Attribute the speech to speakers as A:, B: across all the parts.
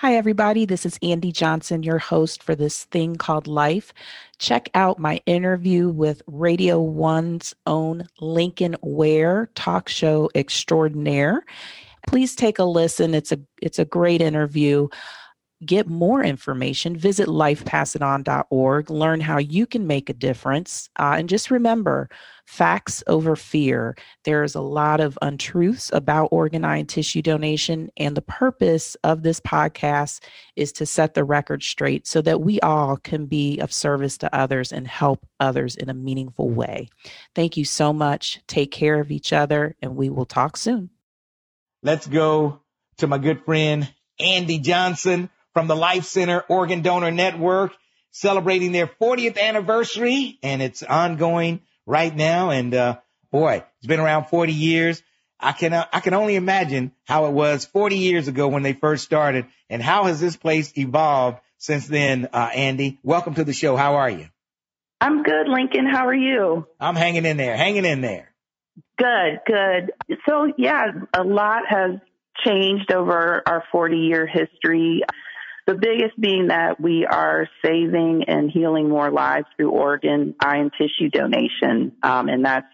A: Hi, everybody. This is Andy Johnson, your host for this thing called Life. Check out my interview with Radio One's own Lincoln Ware talk show extraordinaire. Please take a listen. It's a it's a great interview get more information, visit lifepassiton.org, learn how you can make a difference. Uh, and just remember facts over fear. There's a lot of untruths about organ and tissue donation. And the purpose of this podcast is to set the record straight so that we all can be of service to others and help others in a meaningful way. Thank you so much. Take care of each other, and we will talk soon.
B: Let's go to my good friend, Andy Johnson from the Life Center Organ Donor Network celebrating their 40th anniversary and it's ongoing right now. And, uh, boy, it's been around 40 years. I can, uh, I can only imagine how it was 40 years ago when they first started and how has this place evolved since then, uh, Andy? Welcome to the show. How are you?
C: I'm good, Lincoln. How are you?
B: I'm hanging in there, hanging in there.
C: Good, good. So yeah, a lot has changed over our 40 year history. The biggest being that we are saving and healing more lives through organ, eye, and tissue donation. Um, and that's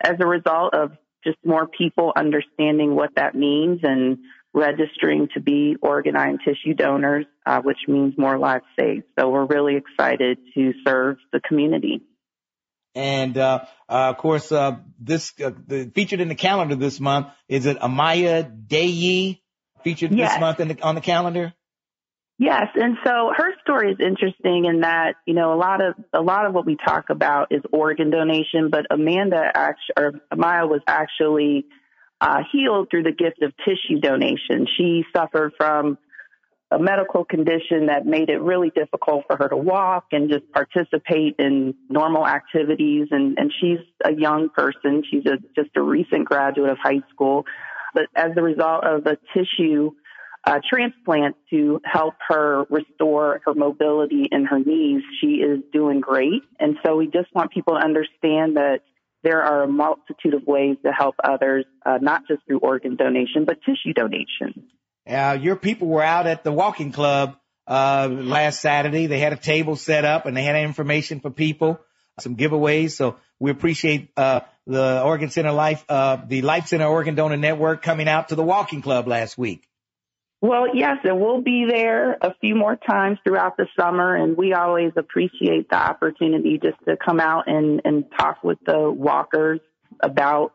C: as a result of just more people understanding what that means and registering to be organ, eye, and tissue donors, uh, which means more lives saved. So we're really excited to serve the community.
B: And uh, uh, of course, uh, this uh, the, featured in the calendar this month is it Amaya Dayi featured yes. this month the, on the calendar.
C: Yes, and so her story is interesting in that you know a lot of a lot of what we talk about is organ donation, but Amanda actually or Maya was actually uh, healed through the gift of tissue donation. She suffered from a medical condition that made it really difficult for her to walk and just participate in normal activities. And, and she's a young person. She's a, just a recent graduate of high school. But as a result of a tissue uh, transplant to help her restore her mobility in her knees. She is doing great. And so we just want people to understand that there are a multitude of ways to help others, uh, not just through organ donation, but tissue donation.
B: Uh, your people were out at the walking club uh, last Saturday. They had a table set up and they had information for people, some giveaways. So we appreciate uh, the Organ Center Life, uh, the Life Center Organ Donor Network coming out to the walking club last week.
C: Well, yes, and we'll be there a few more times throughout the summer, and we always appreciate the opportunity just to come out and, and talk with the walkers about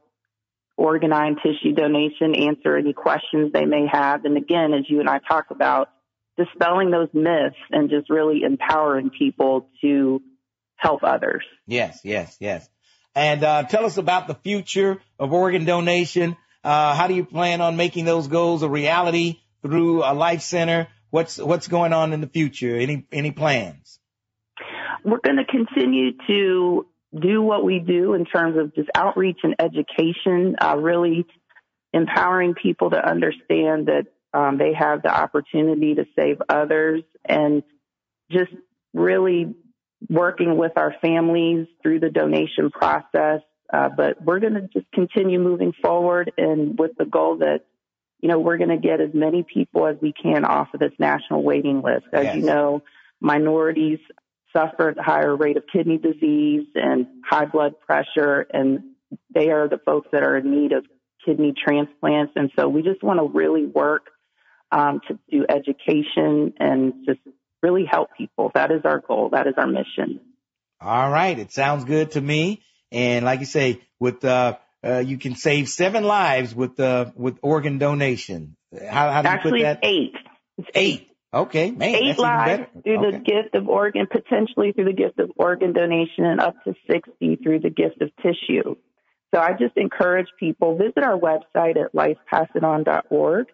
C: organ and tissue donation, answer any questions they may have. And again, as you and I talk about, dispelling those myths and just really empowering people to help others.
B: Yes, yes, yes. And uh, tell us about the future of organ donation. Uh, how do you plan on making those goals a reality? Through a life center? What's what's going on in the future? Any any plans?
C: We're going to continue to do what we do in terms of just outreach and education, uh, really empowering people to understand that um, they have the opportunity to save others and just really working with our families through the donation process. Uh, but we're going to just continue moving forward and with the goal that you know, we're going to get as many people as we can off of this national waiting list. As yes. you know, minorities suffer a higher rate of kidney disease and high blood pressure, and they are the folks that are in need of kidney transplants. And so we just want to really work um, to do education and just really help people. That is our goal. That is our mission.
B: All right. It sounds good to me. And like you say, with uh, uh, you can save seven lives with uh, with organ donation. How, how do
C: Actually,
B: you put that?
C: eight.
B: It's eight. Okay, man,
C: eight lives through okay. the gift of organ, potentially through the gift of organ donation, and up to sixty through the gift of tissue. So I just encourage people visit our website at lifepassiton.org.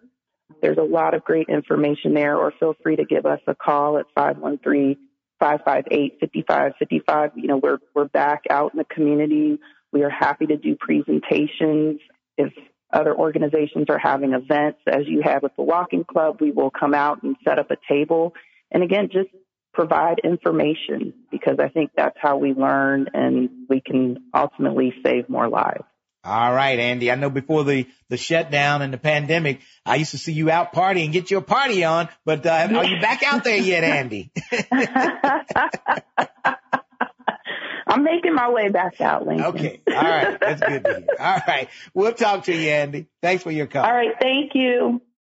C: There's a lot of great information there, or feel free to give us a call at 513 558 5555. You know, we're, we're back out in the community we are happy to do presentations. If other organizations are having events, as you have with the Walking Club, we will come out and set up a table. And again, just provide information because I think that's how we learn and we can ultimately save more lives.
B: All right, Andy. I know before the, the shutdown and the pandemic, I used to see you out partying, get your party on, but uh, are you back out there yet, Andy?
C: I'm making my way back out, Lincoln.
B: Okay. All right. That's good to hear. All right. We'll talk to you, Andy. Thanks for your call.
C: All right. Thank you.